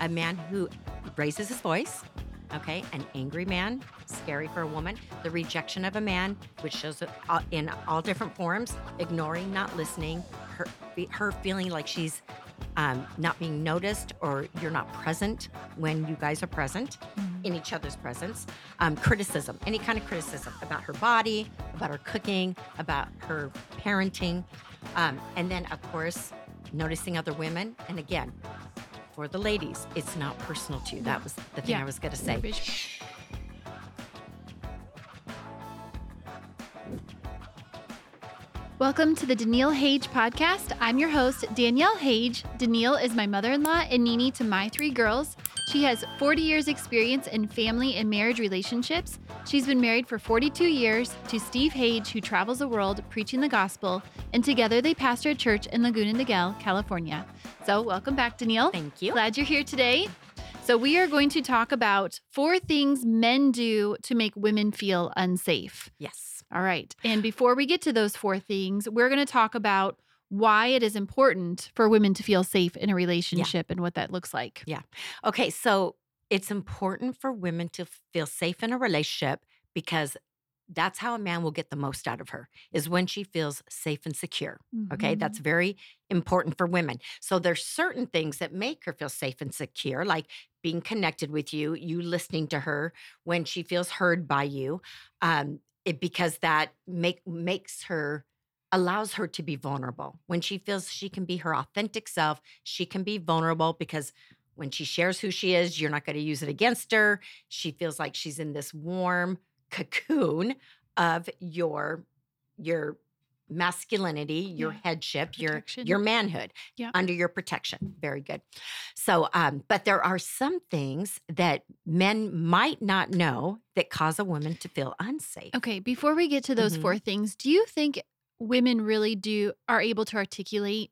a man who raises his voice, okay? An angry man, scary for a woman. The rejection of a man, which shows up uh, in all different forms, ignoring, not listening, her, her feeling like she's um, not being noticed or you're not present when you guys are present in each other's presence. Um, criticism, any kind of criticism about her body, about her cooking, about her parenting. Um, and then, of course, noticing other women. And again, for the ladies, it's not personal to you. That was the thing Yeah. I was going to say. Welcome to the Daniele Hage podcast. I'm your host, Daniele Hage. Daniele is my mother in law and Nini to my three girls. She has 40 years' experience in family and marriage relationships. She's been married for 42 years to Steve Hage, who travels the world preaching the gospel, and together they pastor a church in Laguna Niguel, California. So, welcome back, Daniele. Thank you. Glad you're here today. So, we are going to talk about four things men do to make women feel unsafe. Yes. All right. And before we get to those four things, we're going to talk about why it is important for women to feel safe in a relationship and what that looks like. Yeah. Okay, so it's important for women to feel safe in a relationship because that's how a man will get the most out of her is when she feels safe and secure. Okay, Mhm. that's very important for women. So there's certain things that make her feel safe and secure, like being connected with you, you listening to her when she feels heard by you, um, it, because that make makes her allows her to be vulnerable. When she feels she can be her authentic self, she can be vulnerable because when she shares who she is, you're not going to use it against her. She feels like she's in this warm cocoon of your your masculinity, your Yeah. headship, your Protection. your manhood Yeah. under your protection. Very good. So, um, but there are some things that men might not know that cause a woman to feel unsafe. Okay, before we get to those Mhm. four things, do you think women really do are able to articulate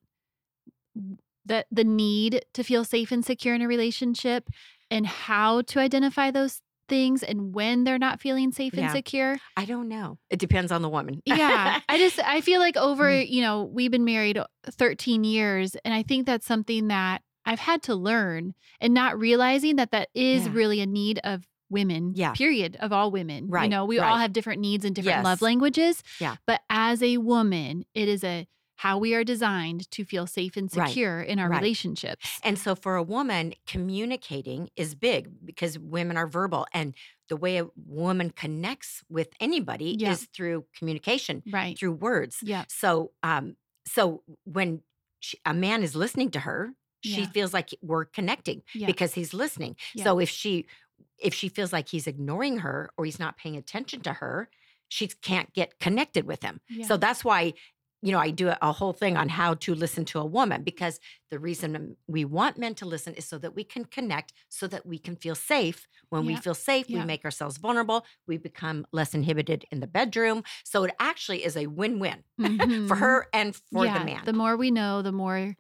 that the need to feel safe and secure in a relationship and how to identify those things and when they're not feeling safe Yeah. and secure? I don't know. It depends on the woman. yeah i just i feel like over Mm. you know we've been married 13 years and i think that's something that i've had to learn and not realizing that that is Yeah. really a need of women Yeah. period of all women Right. you know we all have different needs and different Yes. love languages Yeah. but as a woman it is a how we are designed to feel safe and Right, secure in our right. relationships And so for a woman, communicating is big because women are verbal. And the way a woman connects with anybody Yeah. is through communication, right through words. yeah So, um, so when she, a man is listening to her, she Yeah. feels like we're connecting Yeah. because he's listening. Yeah. So if she if she feels like he's ignoring her or he's not paying attention to her, she can't get connected with him. yeah. So that's why, you know, I do a, whole thing on how to listen to a woman because the reason we want men to listen is so that we can connect, so that we can feel safe. When we feel safe, Yeah. we make ourselves vulnerable. We become less inhibited in the bedroom. So it actually is a win win for Mhm. her and for yeah, the man. the more we know the more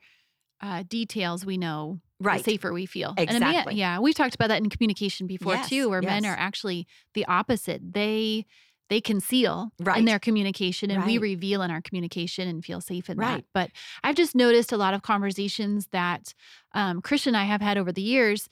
uh, details we know right. the safer we feel. And man- Exactly. yeah, we've talked about that in communication before Yes, too, where men are actually the opposite. They they conceal right. in their communication and we reveal in our communication and feel safe in that. Right. But I've just noticed a lot of conversations that um, Christian and I have had over the years.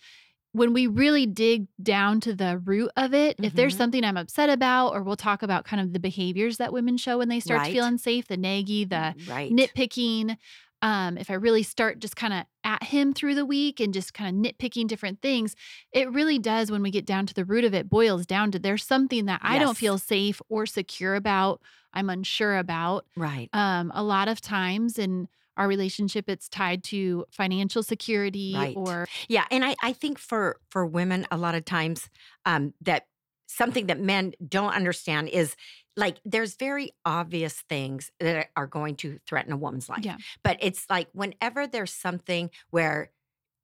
When we really dig down to the root of it, if there's Mhm. something I'm upset about, or we'll talk about kind of the behaviors that women show when they start to Right. feel unsafe, the naggy, the right. nitpicking um if i really start just kind of at him through the week and just kind of nitpicking different things it really does when we get down to the root of it boils down to there's something that i don't feel safe or secure about i'm unsure about right. um a lot of times in our relationship it's tied to financial security Right. or Yeah, and I, I think for for women, a lot of times um, that something that men don't understand is like there's very obvious things that are going to threaten a woman's life. Yeah. But it's like whenever there's something where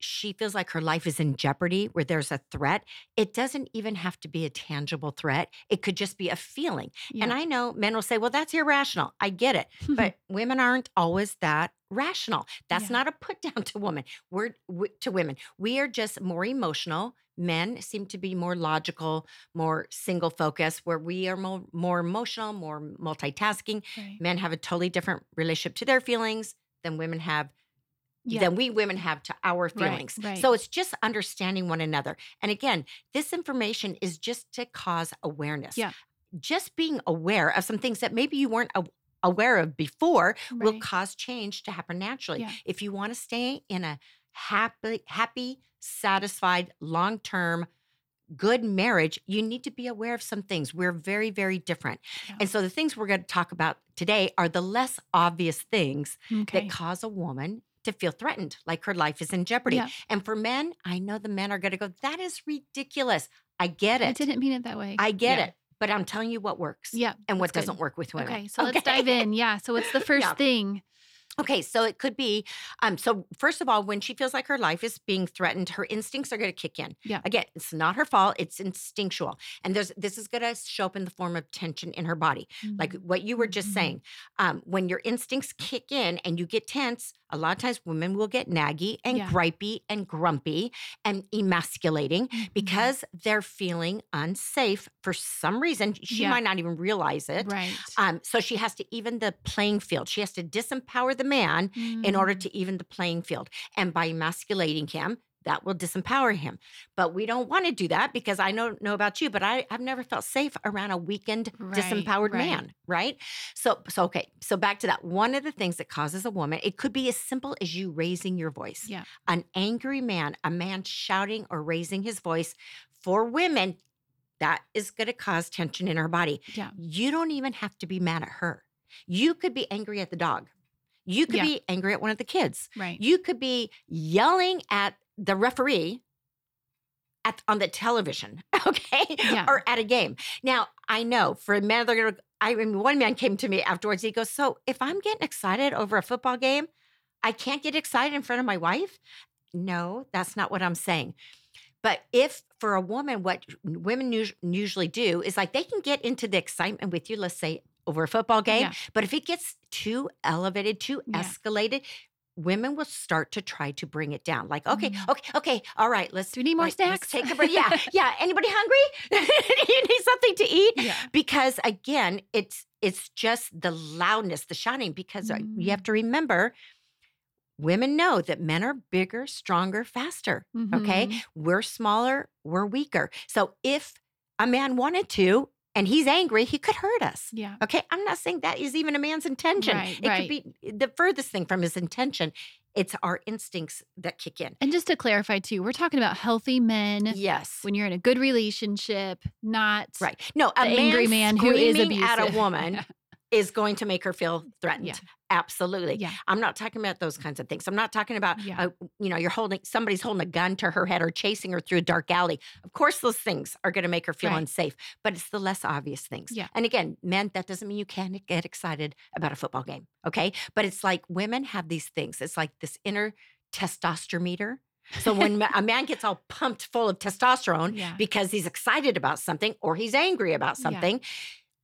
she feels like her life is in jeopardy, where there's a threat, it doesn't even have to be a tangible threat. It could just be a feeling. yeah. And I know men will say, well, that's irrational. I get it. But women aren't always that rational. That's Yeah. not a put down to women. We're w- to women. We are just more emotional. Men seem to be more logical, more single focused, where we are more, more emotional, more multitasking. Right. Men have a totally different relationship to their feelings than women have Yeah. than we women have to our feelings. right. So it's just understanding one another. And again, this information is just to cause awareness. Yeah. Just being aware of some things that maybe you weren't a- aware of before will cause change to happen naturally. Yeah. If you want to stay in a happy, happy, satisfied, long-term good marriage, you need to be aware of some things. We're very, very different. Yeah. And so the things we're going to talk about today are the less obvious things Okay. that cause a woman to feel threatened, like her life is in jeopardy. Yeah. And for men, I know the men are going to go, that is ridiculous. I get it. I didn't mean it that way. I get Yeah. it. But I'm telling you what works Yeah. and what doesn't work with women. Okay, so let's dive in. Yeah. So what's the first Yeah. thing? Okay, so it could be um so first of all when she feels like her life is being threatened, her instincts are going to kick in. Yeah. Again, it's not her fault, it's instinctual. And there's this is going to show up in the form of tension in her body. Like Mhm. what you were just Mhm. saying. Um when your instincts kick in and you get tense, a lot of times women will get naggy and Yeah. gripey and grumpy and emasculating Mhm. because they're feeling unsafe for some reason. She Yeah. might not even realize it. right. Um, so she has to even the playing field. She has to disempower the man in order Mm. to even the playing field. And by emasculating him, that will disempower him. But we don't want to do that because I don't know about you, but I, I've never felt safe around a weakened, Right, disempowered right. man, right? So, so okay. So back to that. One of the things that causes a woman, it could be as simple as you raising your voice. Yeah. An angry man, a man shouting or raising his voice for women, that is going to cause tension in her body. Yeah. You don't even have to be mad at her. You could be angry at the dog. You could Yeah. be angry at one of the kids. Right. You could be yelling at the referee at on the television, okay? Yeah. Or at a game. Now, I know for a man, they're gonna I mean, one man came to me afterwards. He goes, So if I'm getting excited over a football game, I can't get excited in front of my wife? No, that's not what I'm saying. But if for a woman, what women us- usually do is like they can get into the excitement with you, let's say over a football game. Yeah. But if it gets too elevated, too Yeah. escalated, women will start to try to bring it down. Like, okay, Mhm. okay, okay, all right, let's Do we need more like, snacks? take a break. Yeah, yeah. Anybody hungry? you need something to eat? Yeah. Because again, it's it's just the loudness, the shouting. Because uh, you have to remember, women know that men are bigger, stronger, faster. Okay, Mhm. we're smaller, we're weaker. So if a man wanted to and he's angry, he could hurt us. Yeah. Okay, I'm not saying that is even a man's intention. Right, it right. could be the furthest thing from his intention. It's our instincts that kick in. And just to clarify too, we're talking about healthy men Yes. when you're in a good relationship, not Right. No, a the angry man who is screaming at a woman is going to make her feel threatened. Yeah. Absolutely. Yeah. I'm not talking about those kinds of things. I'm not talking about, Yeah. uh, you know, you're holding somebody's holding a gun to her head or chasing her through a dark alley. Of course, those things are going to make her feel Right. unsafe, but it's the less obvious things. Yeah. And again, men, that doesn't mean you can't get excited about a football game. Okay. But it's like women have these things. It's like this inner testosterometer. So when a man gets all pumped full of testosterone, Yeah. because he's excited about something or he's angry about Yeah.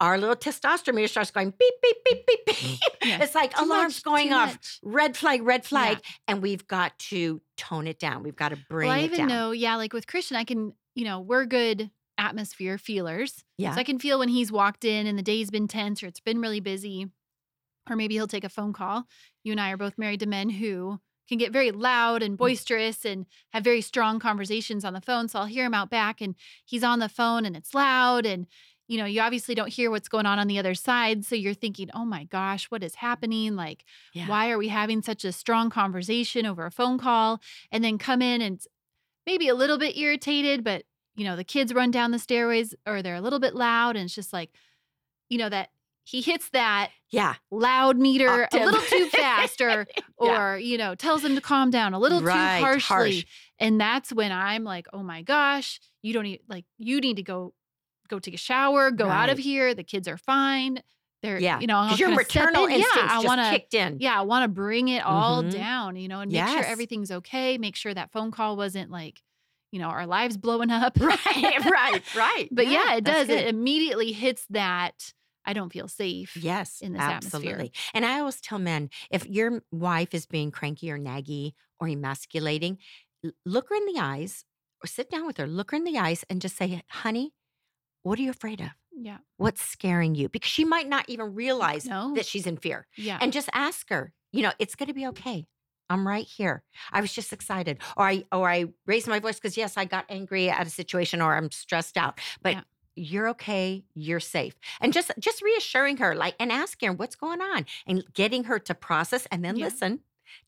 Our little testosterone meter starts going beep, beep, beep, beep, beep. Yeah. It's like Too alarms much, going off. much. Red flag, red flag. And we've got to tone it down. We've got to bring well, I even down. know, yeah, like with Christian, I can, you know, we're good atmosphere feelers. Yeah. So I can feel when he's walked in and the day's been tense or it's been really busy, or maybe he'll take a phone call. You and I are both married to men who can get very loud Mm. and boisterous and have very strong conversations on the phone. So I'll hear him out back and he's on the phone and it's loud and you know, you obviously don't hear what's going on on the other side. So you're thinking, oh my gosh, what is happening? Like, Yeah. why are we having such a strong conversation over a phone call? And then come in and maybe a little bit irritated, but you know, the kids run down the stairways or they're a little bit loud. And it's just like, you know, that he hits that Yeah. loud meter Octave. a little too fast or, Yeah. or, you know, tells him to calm down a little Right, too harshly. harsh. And that's when I'm like, oh my gosh, you don't need, like, you need to go, go take a shower, go out of here. The kids are fine. They're, Yeah. you know, your maternal in. instincts yeah, I to, kicked in. yeah, I want to bring it all Mhm. down, you know, and make sure everything's okay. Make sure that phone call wasn't like, you know, our lives blowing up. Right, right, right. But yeah, it that's does. It immediately hits that I don't feel safe. Yes, in this atmosphere. absolutely. And I always tell men if your wife is being cranky or naggy or emasculating, look her in the eyes or sit down with her, look her in the eyes and just say, honey, what are you afraid of? Yeah. What's scaring you? Because she might not even realize No. that she's in fear. Yeah. And just ask her, you know, it's going to be okay. I'm right here. I was just excited. Or I or I raised my voice because yes, I got angry at a situation or I'm stressed out. But Yeah. you're okay, you're safe. And just just reassuring her, like and asking her what's going on and getting her to process and then Yeah. listen.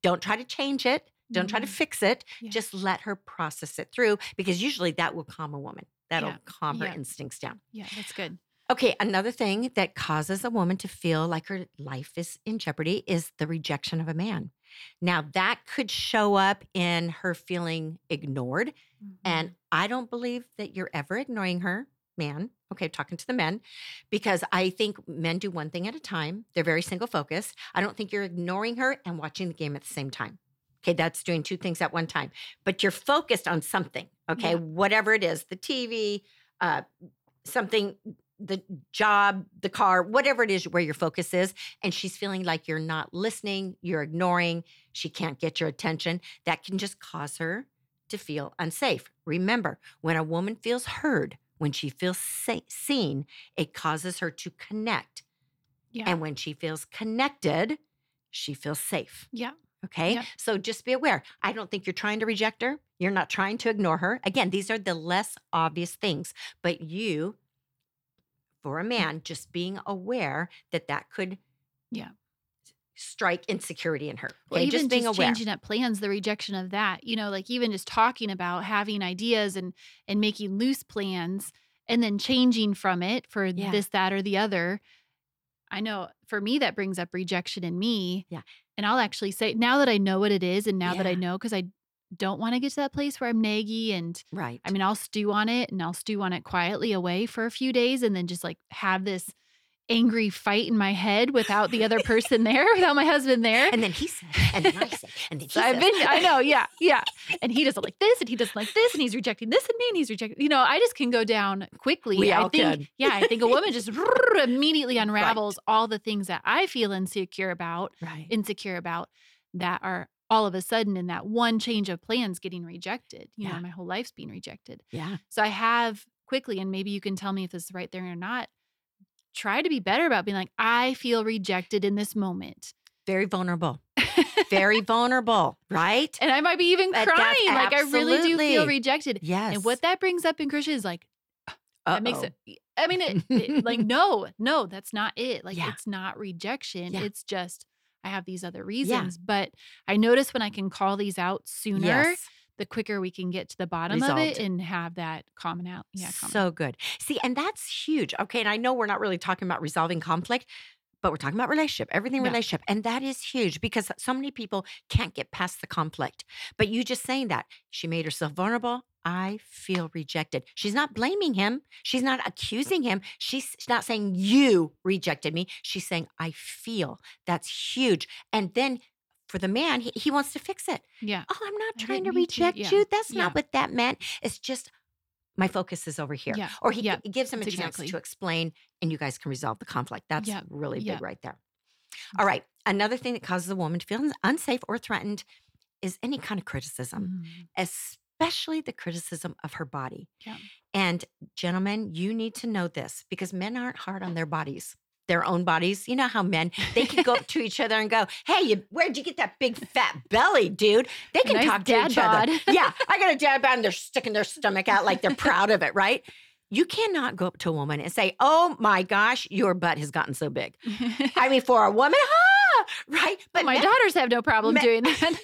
Don't try to change it. Don't try to Mhm. fix it. Yeah. Just let her process it through because usually that will calm a woman. That'll Yeah. calm her Yeah. instincts down. Yeah, that's good. Okay, another thing that causes a woman to feel like her life is in jeopardy is the rejection of a man. Now, that could show up in her feeling ignored. And mm-hmm. I don't believe that you're ever ignoring her, man. Okay, talking to the men, because I think men do one thing at a time. They're very single focused. I don't think you're ignoring her and watching the game at the same time. Okay, that's doing two things at one time, but you're focused on something. Okay, Yeah. whatever it is the TV, uh, something, the job, the car, whatever it is where your focus is. And she's feeling like you're not listening, you're ignoring, she can't get your attention. That can just cause her to feel unsafe. Remember, when a woman feels heard, when she feels sa- seen, it causes her to connect. Yeah. And when she feels connected, she feels safe. yeah. Okay. Yep. So just be aware. I don't think you're trying to reject her. You're not trying to ignore her. Again, these are the less obvious things, but you, for a man, just being aware that that could Yeah. strike insecurity in her. Well, even just being aware. changing up plans, the rejection of that, you know, like even just talking about having ideas and and making loose plans and then changing from it for Yeah. this, that, or the other. I know for me that brings up rejection in me. Yeah. And I'll actually say now that I know what it is and now that I know because I don't want to get to that place where I'm naggy and right. I mean I'll stew on it and I'll stew on it quietly away for a few days and then just like have this angry fight in my head without the other person there, without my husband there. and then he said, and then I said, and then he So I've been, I know, yeah, yeah. And he doesn't like this, and he doesn't like this, and he's rejecting this and me, and he's rejecting. You know, I just can go down quickly. We I all think, can. yeah, I think a woman just immediately unravels all the things that I feel insecure about, Right. insecure about, that are all of a sudden in that one change of plans getting rejected. You Yeah. know, my whole life's being rejected. Yeah. So I have quickly, and maybe you can tell me if this is right there or not. Try to be better about being like, I feel rejected in this moment. Very vulnerable. Very vulnerable. Right. And I might be even But crying. Like I really do feel rejected. Yes. And what that brings up in Christian is like, that makes it, I mean, it, it- like, no, no, that's not it. Like, Yeah. it's not rejection. Yeah. It's just, I have these other reasons. But I notice when I can call these out sooner, Yes. The quicker we can get to the bottom of it and have that common out. Yeah. Common. So good. See, and that's huge. Okay. And I know we're not really talking about resolving conflict, but we're talking about relationship, everything Yeah. relationship. And that is huge because so many people can't get past the conflict. But you just saying that, she made herself vulnerable. I feel rejected. She's not blaming him. She's not accusing him. She's not saying, You rejected me. She's saying, I feel. That's huge. And then for the man, he, he wants to fix it. yeah. Oh, I'm not I trying to didn't to. reject Yeah. you. That's Yeah. not what that meant. It's just my focus is over here. Yeah. Or he, Yeah. gives him a chance exactly. to explain and you guys can resolve the conflict. That's Yeah. really big right there. All right. Another thing that causes a woman to feel unsafe or threatened is any kind of criticism, Mhm. especially the criticism of her body. Yeah. And gentlemen, you need to know this because men aren't hard on their bodies. Their own bodies. You know how men they can go up to each other and go, "Hey, you, where'd you get that big fat belly, dude?" They can nice talk to each other. yeah, I got a dad bod, and they're sticking their stomach out like they're proud of it, right? You cannot go up to a woman and say, "Oh my gosh, your butt has gotten so big." I mean, for a woman, ah, right? but my men- daughters have no problem Ma- doing that.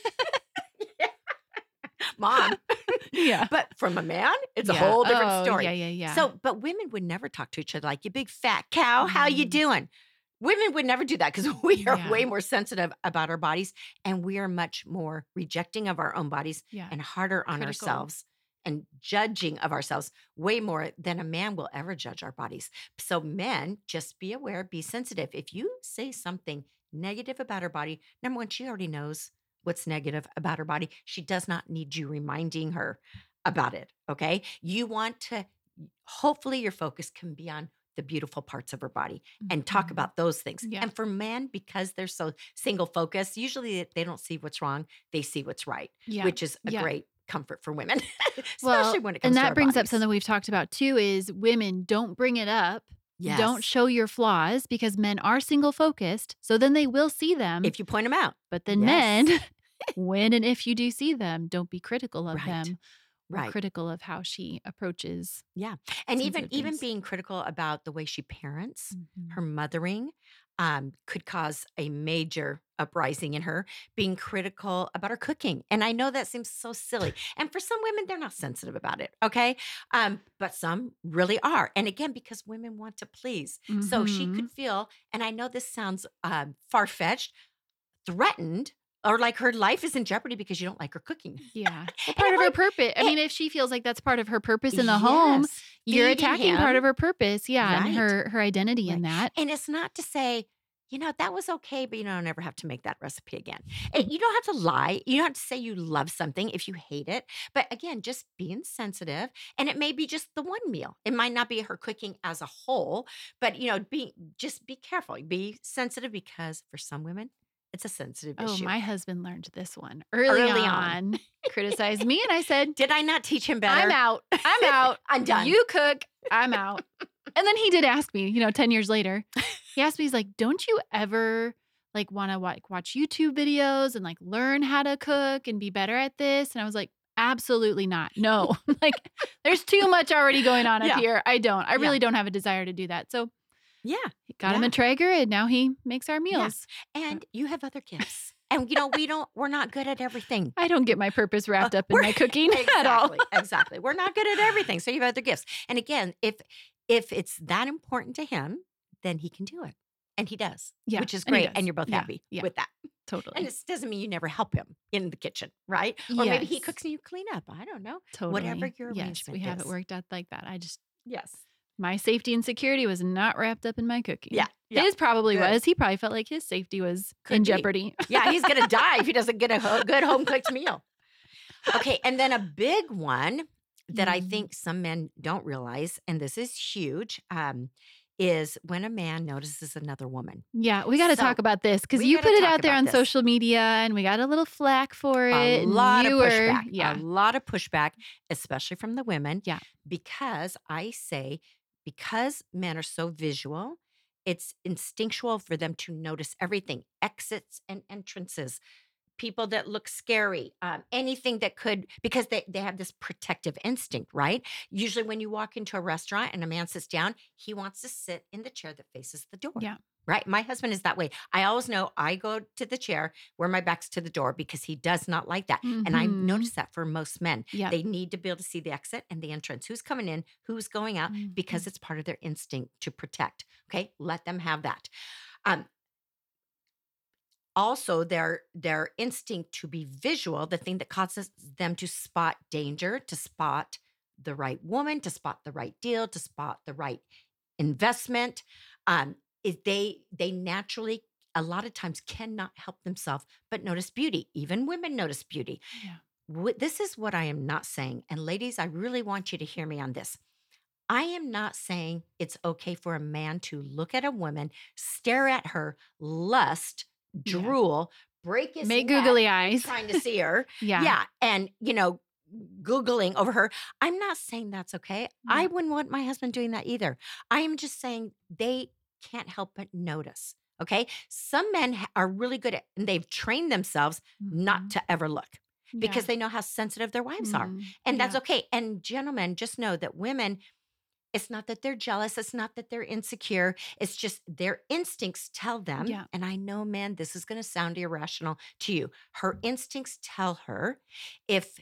mom, yeah. but from a man, it's a whole different Oh, story. Yeah, yeah, yeah. So, but women would never talk to each other like, "You big fat cow, how you Mhm. doing?" Women would never do that because we are Yeah. way more sensitive about our bodies, and we are much more rejecting of our own bodies yeah. and harder on Critical. ourselves and judging of ourselves way more than a man will ever judge our bodies. So, men, just be aware, be sensitive. If you say something negative about her body, number one, she already knows what's negative about her body. She does not need you reminding her about it. Okay. You want to, hopefully, your focus can be on the beautiful parts of her body and talk Mhm. about those things. Yeah. And for men, because they're so single focused, usually they don't see what's wrong, they see what's right yeah. which is a Yeah. great comfort for women, Well, especially when it comes and to that brings up something we've talked about too is women don't bring it up Yes. don't show your flaws because men are single focused so then they will see them if you point them out. but then Yes. men when and if you do see them, don't be critical of Right. them Right. critical of how she approaches. Yeah. And even even being critical about the way she parents, Mhm. her mothering um, could cause a major uprising in her being critical about her cooking and i know that seems so silly and for some women they're not sensitive about it okay um, but some really are and again because women want to please so she could feel and i know this sounds um, far-fetched threatened or like her life is in jeopardy because you don't like her cooking Yeah. Well, part of her purpose. I mean, if she feels like that's part of her purpose in the home, you're attacking part of her purpose. Yeah. And her her identity in that. And it's not to say, you know, that was okay, but you know, I'll never have to make that recipe again. And mm. you don't have to lie. You don't have to say you love something if you hate it. But again, just being sensitive. And it may be just the one meal. It might not be her cooking as a whole, but you know, be just be careful. Be sensitive because for some women, it's a sensitive Oh, issue. my husband learned this one early, Early on. on. criticized me, and I said, Did I not teach him better? "I'm out. I'm out. I'm done. You cook. I'm out." and then he did ask me. You know, ten years later, he asked me, "He's like, don't you ever?" Like want to like watch YouTube videos and like learn how to cook and be better at this and I was like absolutely not. No. like there's too much already going on up Yeah. here. I don't. I Yeah. really don't have a desire to do that. So yeah. got him a Traeger and now he makes our meals. And you have other gifts. And you know, we don't, we're not good at everything. I don't get my purpose uh, wrapped up in my cooking at all. exactly, exactly. We're not good at everything. So you have other gifts. And again, if if it's that important to him, then he can do it. And he does. Yeah, Which is great. And, does. you're both Yeah, happy yeah. with that. Totally. And it doesn't mean you never help him in the kitchen, right? Or maybe he cooks and you clean up. I don't know. totally. whatever your yes, arrangement we have is. it worked out like that. I just Yes. My safety and security was not wrapped up in my cookie. Yeah. Yeah. His probably Good. was. He probably felt like his safety was Could in be. jeopardy. Yeah, he's going to die if he doesn't get a good home cooked meal. Okay. And then a big one that I Mm. think some men don't realize, and this is huge, um, is when a man notices another woman. Yeah, we got to So, talk about this because you put it out there on this. social media, and we got a little flack for it. a lot of were- pushback. yeah, A lot of pushback, especially from the women. Yeah. Because I say, because men are so visual, it's instinctual for them to notice everything exits and entrances, people that look scary, um, anything that could, because they, they have this protective instinct, right? Usually, when you walk into a restaurant and a man sits down, he wants to sit in the chair that faces the door. Yeah. Right. My husband is that way. I always know I go to the chair where my back's to the door because he does not like that. And I Mhm. notice that for most men. Yeah. They need to be able to see the exit and the entrance. Who's coming in, who's going out, Mhm. because it's part of their instinct to protect. Okay. Let them have that. Um, also their their instinct to be visual the thing that causes them to spot danger to spot the right woman to spot the right deal to spot the right investment um is they they naturally a lot of times cannot help themselves but notice beauty even women notice beauty Yeah. This is what i am not saying and ladies i really want you to hear me on this I am not saying it's okay for a man to look at a woman, stare at her, lust, Yeah. drool, break his make googly eyes. trying to see her. Yeah. yeah. And, you know, Googling over her. I'm not saying that's okay. I wouldn't want my husband doing that either. I am just saying they can't help but notice. Okay. Some men are really good at, and they've trained themselves not Mhm. to ever look because Yeah. they know how sensitive their wives are. Mhm. And that's Yeah. okay. And gentlemen, just know that women, it's not that they're jealous. It's not that they're insecure. It's just their instincts tell them. Yeah. And I know, man, this is going to sound irrational to you. Her instincts tell her if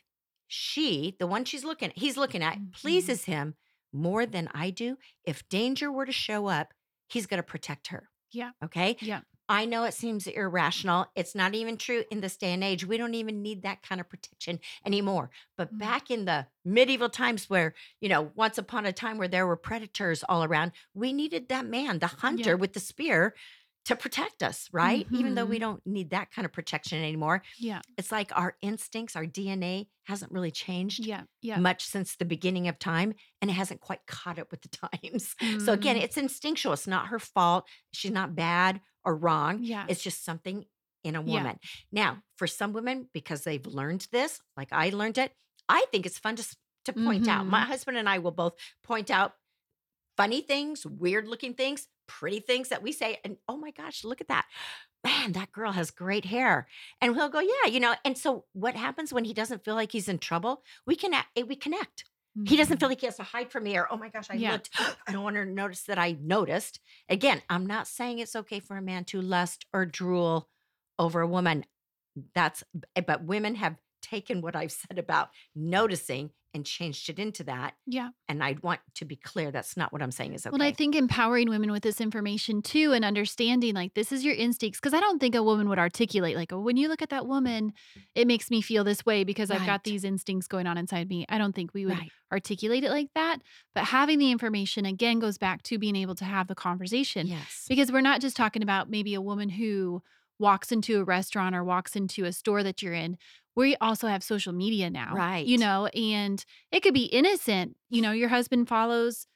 she, the one she's looking, at, he's looking at, Mhm. pleases him more than I do, if danger were to show up, he's going to protect her. Yeah. Okay. Yeah. I know it seems irrational. It's not even true in this day and age. We don't even need that kind of protection anymore. But Mm. back in the medieval times, where, you know, once upon a time where there were predators all around, we needed that man, the hunter with the spear, to protect us, right? Even though we Mhm. don't need that kind of protection anymore. Yeah. It's like our instincts, our DNA hasn't really changed Yeah. Yeah. much since the beginning of time and it hasn't quite caught up with the times. So again, Mm. it's instinctual. It's not her fault. She's not bad or wrong. Yeah. It's just something in a Yeah. woman. Now, for some women, because they've learned this, like I learned it, I think it's fun to to point out. My Mhm. husband and I will both point out funny things, weird looking things, pretty things that we say, and oh my gosh, look at that. Man, that girl has great hair. And he'll go, Yeah, you know. And so what happens when he doesn't feel like he's in trouble? We can we connect. He doesn't feel mm-hmm. like he has to hide from me or, oh my gosh, I Yeah. looked. I don't want her to notice that I noticed. Again, I'm not saying it's okay for a man to lust or drool over a woman. That's, eh, but women have taken what I've said about noticing and changed it into that. Yeah. And I want to be clear that's not what I'm saying is okay. Well, I think empowering women with this information too and understanding like this is your instincts. Cause I don't think a woman would articulate, like, oh, when you look at that woman, it makes me feel this way because I've got these instincts going on inside me. I don't think we would right. articulate it like that. But having the information again goes back to being able to have the conversation Yes. because we're not just talking about maybe a woman who walks into a restaurant or walks into a store that you're in. We also have social media now. Right. You know, and it could be innocent. You know, your husband follows,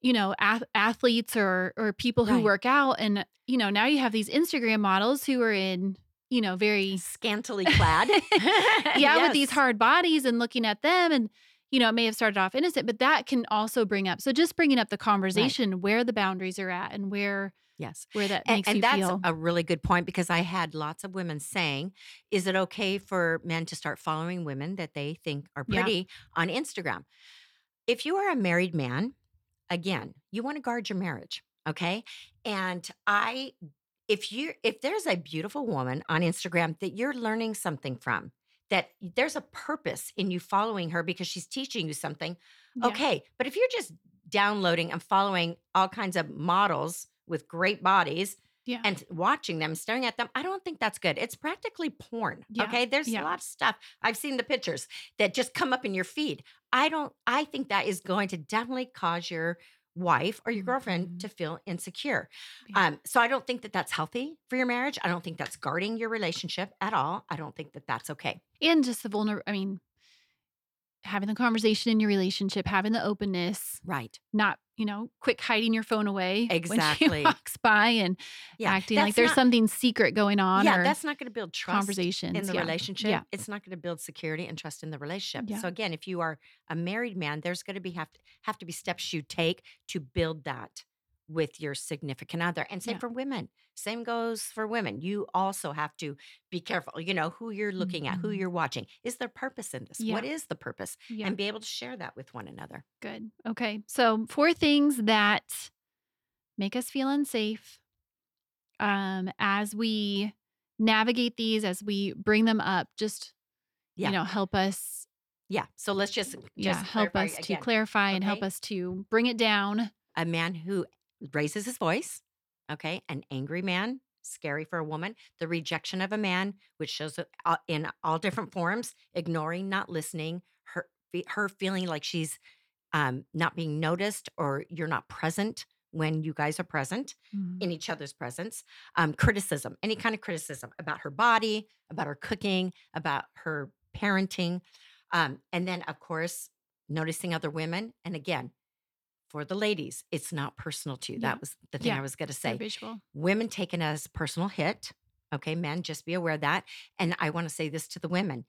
you know, ath- athletes or or people who Right. work out and you know, now you have these Instagram models who are in, you know, very Scantily clad. yeah, with these hard bodies and looking at them and you know, it may have started off innocent, but that can also bring up. So just bringing up the conversation where the boundaries are at and where Yes. where that And, makes and you that's feel. a really good point because I had lots of women saying, is it okay for men to start following women that they think are Yeah. pretty on Instagram? If you are a married man, again, you want to guard your marriage, okay? And I if you if there's a beautiful woman on Instagram that you're learning something from, that there's a purpose in you following her because she's teaching you something, Yeah. Okay. But if you're just downloading and following all kinds of models with great bodies Yeah. and watching them, staring at them, I don't think that's good. It's practically porn. Yeah, Okay. There's yeah. a lot of stuff. I've seen the pictures that just come up in your feed. I don't, I think that is going to definitely cause your wife or your girlfriend to feel insecure. Yeah. Um, so I don't think that that's healthy for your marriage. I don't think that's guarding your relationship at all. I don't think that that's okay. and just the vulner I mean, having the conversation in your relationship, having the openness, Right. not, you know, quick hiding your phone away when Exactly. she walks by and Yeah. acting like there's not- something secret going on Yeah. That's not going to build trust. conversations in the yeah. relationship Yeah. it's not going to build security and trust in the relationship Yeah. so again if you are a married man there's going to be have to, have to be steps you take to build that with your significant other and same Yeah. for women same goes for women you also have to be careful you know who you're looking at who Mhm. you're watching is there purpose in this Yeah. what is the purpose Yeah. and be able to share that with one another Good. Okay. So, four things that make us feel unsafe um, as we navigate these, as we bring them up, just, Yeah. you know, help us, yeah so let's just, yeah, just help clarify us to again. clarify and help us to bring it down. a man who raises his voice, okay, an angry man, scary for a woman, the rejection of a man, which shows uh, in all different forms, ignoring, not listening, her her feeling like she's um, not being noticed or you're not present when you guys are present in each other's presence. Um, criticism, any kind of criticism about her body, about her cooking, about her parenting, um, and then of course noticing other women, and again. For the ladies, it's not personal to you. Yeah. That was the thing Yeah. I was going to say visual. women take it as personal hit. Okay, men, just be aware of that. And I want to say this to the women.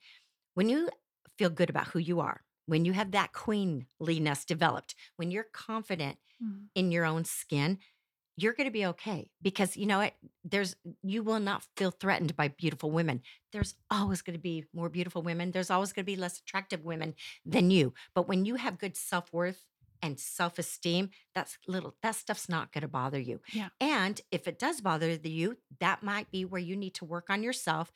When you feel good about who you are, when you have that queenliness developed, when you're confident Mhm. in your own skin, you're going to be okay because you know what there's you will not feel threatened by beautiful women there's always going to be more beautiful women there's always going to be less attractive women than you but when you have good self-worth and self-esteem that's little that stuff's not going to bother you Yeah. and if it does bother the you that might be where you need to work on yourself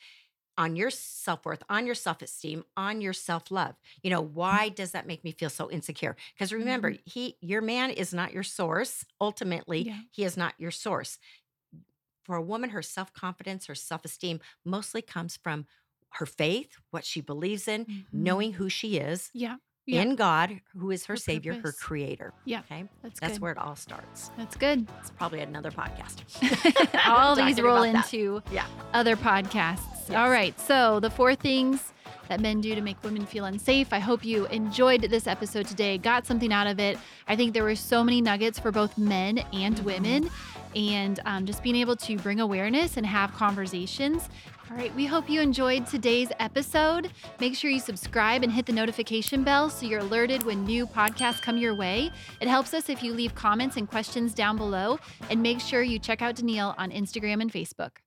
on your self-worth on your self-esteem on your self-love you know why does that make me feel so insecure because remember he your man is not your source ultimately Yeah. he is not your source for a woman her self-confidence her self-esteem mostly comes from her faith what she believes in Mhm. knowing who she is Yeah. Yeah. in god who is her, Her savior her creator Yeah. okay That's, that's good. where it all starts That's good. it's probably another podcast All these roll into Yeah. other podcasts. Yes. All right. So, the four things that men do to make women feel unsafe. I hope you enjoyed this episode today, got something out of it. I think there were so many nuggets for both men and Mhm. women. And um, just being able to bring awareness and have conversations All right, we hope you enjoyed today's episode. Make sure you subscribe and hit the notification bell so you're alerted when new podcasts come your way. It helps us if you leave comments and questions down below. And make sure you check out Daniele on Instagram and Facebook.